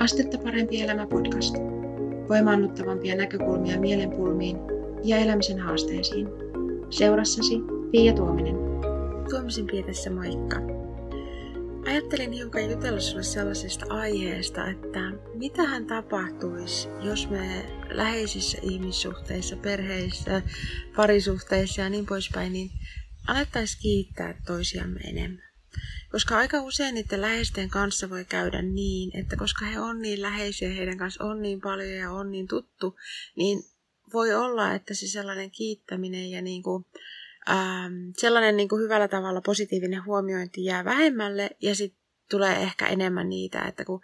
Astetta parempi elämä podcast. Voimaannuttavampia näkökulmia mielenpulmiin ja elämisen haasteisiin. Seurassasi Pia Tuominen. Tuomisen pietessä moikka. Ajattelin hiukan jutella sinulle sellaisesta aiheesta, että mitähän tapahtuisi, jos me läheisissä ihmissuhteissa, perheissä, parisuhteissa ja niin poispäin, niin alettaisiin kiittää toisiamme enemmän. Koska aika usein niiden läheisten kanssa voi käydä niin, että koska he on niin läheisiä, heidän kanssa on niin paljon ja on niin tuttu, niin voi olla, että se sellainen kiittäminen ja niin kuin, ähm, sellainen niin kuin hyvällä tavalla positiivinen huomiointi jää vähemmälle ja sitten tulee ehkä enemmän niitä, että kun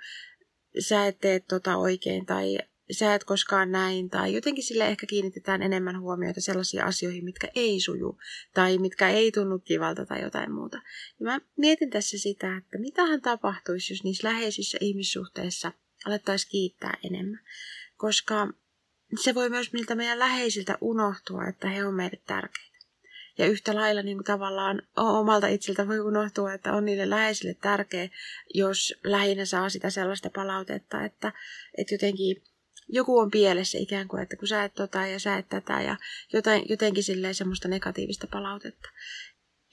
sä et tee tota oikein tai sä et koskaan näin, tai jotenkin sille ehkä kiinnitetään enemmän huomiota sellaisiin asioihin, mitkä ei suju, tai mitkä ei tunnu kivalta tai jotain muuta. Ja mä mietin tässä sitä, että mitähän tapahtuisi, jos niissä läheisissä ihmissuhteissa alettaisiin kiittää enemmän. Koska se voi myös miltä meidän läheisiltä unohtua, että he on meille tärkeitä. Ja yhtä lailla niin kuin tavallaan omalta itseltä voi unohtua, että on niille läheisille tärkeä, jos lähinnä saa sitä sellaista palautetta, että, että jotenkin joku on pielessä ikään kuin, että kun sä et tota ja sä et tätä ja jotain, jotenkin silleen semmoista negatiivista palautetta.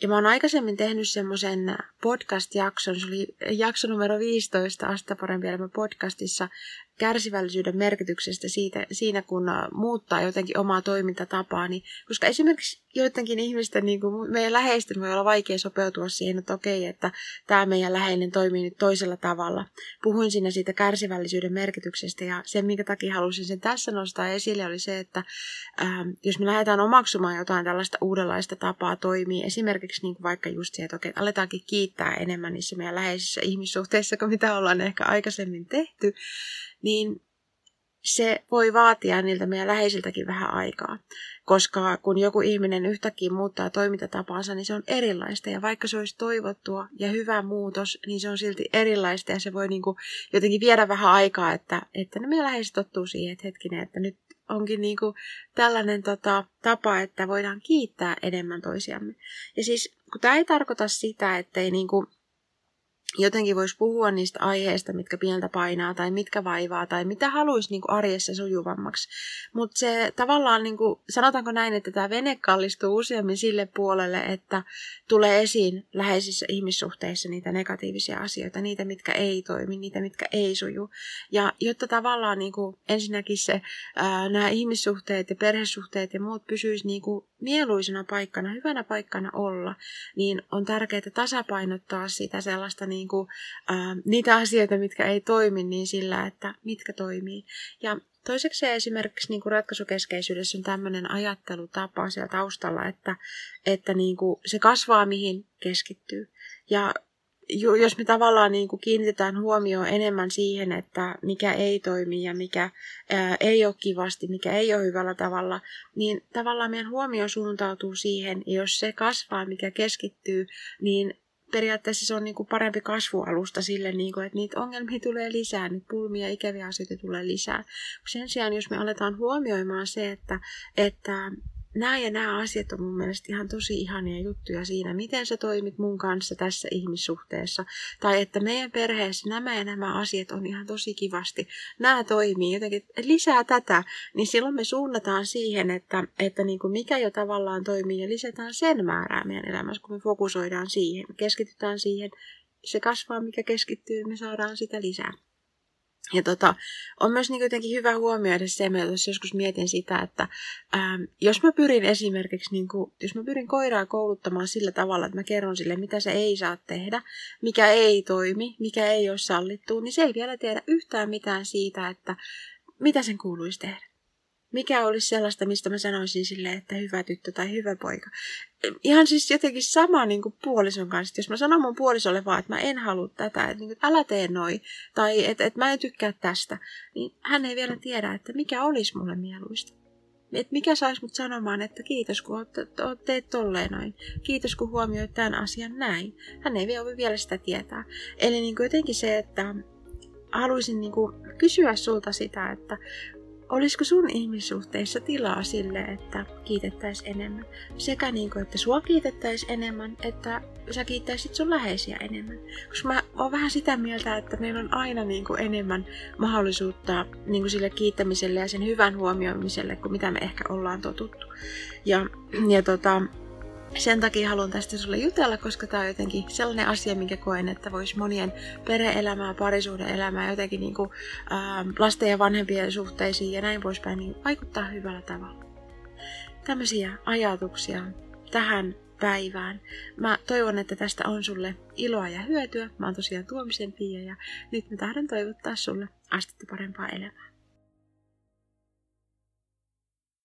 Ja mä oon aikaisemmin tehnyt semmoisen podcast-jakson, se oli jakso numero 15 Asta parempi elämä podcastissa, kärsivällisyyden merkityksestä siitä, siinä, kun muuttaa jotenkin omaa toimintatapaa. Niin, koska esimerkiksi joidenkin ihmisten, niin kuin meidän läheisten voi olla vaikea sopeutua siihen, että okei, että tämä meidän läheinen toimii nyt toisella tavalla. Puhuin siinä siitä kärsivällisyyden merkityksestä ja se, minkä takia halusin sen tässä nostaa esille, oli se, että ähm, jos me lähdetään omaksumaan jotain tällaista uudenlaista tapaa toimia, esimerkiksi niin kuin vaikka just se, että okei, aletaankin kiittää enemmän niissä meidän läheisissä ihmissuhteissa kuin mitä ollaan ehkä aikaisemmin tehty, niin se voi vaatia niiltä meidän läheisiltäkin vähän aikaa. Koska kun joku ihminen yhtäkkiä muuttaa toimintatapaansa, niin se on erilaista. Ja vaikka se olisi toivottua ja hyvä muutos, niin se on silti erilaista. Ja se voi niin kuin jotenkin viedä vähän aikaa, että, että ne meidän läheiset tottuu siihen, että hetkinen, että nyt onkin niin kuin tällainen tota, tapa, että voidaan kiittää enemmän toisiamme. Ja siis kun tämä ei tarkoita sitä, että ei niin kuin jotenkin voisi puhua niistä aiheista, mitkä pientä painaa tai mitkä vaivaa tai mitä haluaisi niin arjessa sujuvammaksi. Mutta se tavallaan, niin kuin, sanotaanko näin, että tämä vene kallistuu useammin sille puolelle, että tulee esiin läheisissä ihmissuhteissa niitä negatiivisia asioita, niitä, mitkä ei toimi, niitä, mitkä ei suju. Ja jotta tavallaan niin kuin, ensinnäkin se, ää, nämä ihmissuhteet ja perhesuhteet ja muut pysyisi niin kuin, mieluisena paikkana, hyvänä paikkana olla, niin on tärkeää tasapainottaa sitä sellaista niin kuin, ää, niitä asioita, mitkä ei toimi, niin sillä, että mitkä toimii. Ja toiseksi esimerkiksi niin kuin ratkaisukeskeisyydessä on tämmöinen ajattelutapa siellä taustalla, että, että niin kuin se kasvaa mihin keskittyy. Ja jos me tavallaan niin kuin kiinnitetään huomioon enemmän siihen, että mikä ei toimi ja mikä ää, ei ole kivasti, mikä ei ole hyvällä tavalla, niin tavallaan meidän huomio suuntautuu siihen, ja jos se kasvaa, mikä keskittyy, niin periaatteessa se on niin kuin parempi kasvualusta sille, niin kuin, että niitä ongelmia tulee lisää, niitä pulmia, ikäviä asioita tulee lisää. Sen sijaan, jos me aletaan huomioimaan se, että, että nämä ja nämä asiat on mun mielestä ihan tosi ihania juttuja siinä, miten sä toimit mun kanssa tässä ihmissuhteessa. Tai että meidän perheessä nämä ja nämä asiat on ihan tosi kivasti. Nämä toimii jotenkin, lisää tätä, niin silloin me suunnataan siihen, että, että niin kuin mikä jo tavallaan toimii ja lisätään sen määrää meidän elämässä, kun me fokusoidaan siihen, keskitytään siihen. Se kasvaa, mikä keskittyy, me saadaan sitä lisää. Ja tota, on myös niin jotenkin hyvä huomioida se, että jos joskus mietin sitä, että ähm, jos mä pyrin esimerkiksi, niin kuin, jos mä pyrin koiraa kouluttamaan sillä tavalla, että mä kerron sille, mitä se ei saa tehdä, mikä ei toimi, mikä ei ole sallittu, niin se ei vielä tiedä yhtään mitään siitä, että mitä sen kuuluisi tehdä mikä olisi sellaista, mistä mä sanoisin sille, että hyvä tyttö tai hyvä poika. Ihan siis jotenkin sama niin kuin puolison kanssa. Jos mä sanon mun puolisolle vaan, että mä en halua tätä, että, niin kuin, älä tee noin, tai että, että mä en tykkää tästä, niin hän ei vielä tiedä, että mikä olisi mulle mieluista. Et mikä saisi mut sanomaan, että kiitos kun oot teet tolleen noin. Kiitos kun huomioit tämän asian näin. Hän ei vielä, vielä sitä tietää. Eli niin kuin jotenkin se, että haluaisin niin kuin kysyä sulta sitä, että olisiko sun ihmissuhteissa tilaa sille, että kiitettäisiin enemmän? Sekä niin kuin, että sua kiitettäisiin enemmän, että sä kiittäisit sun läheisiä enemmän. Koska mä oon vähän sitä mieltä, että meillä on aina niin kuin enemmän mahdollisuutta niin kuin sille kiittämiselle ja sen hyvän huomioimiselle, kuin mitä me ehkä ollaan totuttu. Ja, ja tota, sen takia haluan tästä sulle jutella, koska tämä on jotenkin sellainen asia, minkä koen, että voisi monien perhe-elämää, parisuuden elämää, jotenkin niin kuin, ää, lasten ja vanhempien suhteisiin ja näin poispäin niin vaikuttaa hyvällä tavalla. Tämmöisiä ajatuksia tähän päivään. Mä toivon, että tästä on sulle iloa ja hyötyä. Mä oon tosiaan Tuomisen Pia ja nyt mä tahdon toivottaa sulle astetta parempaa elämää.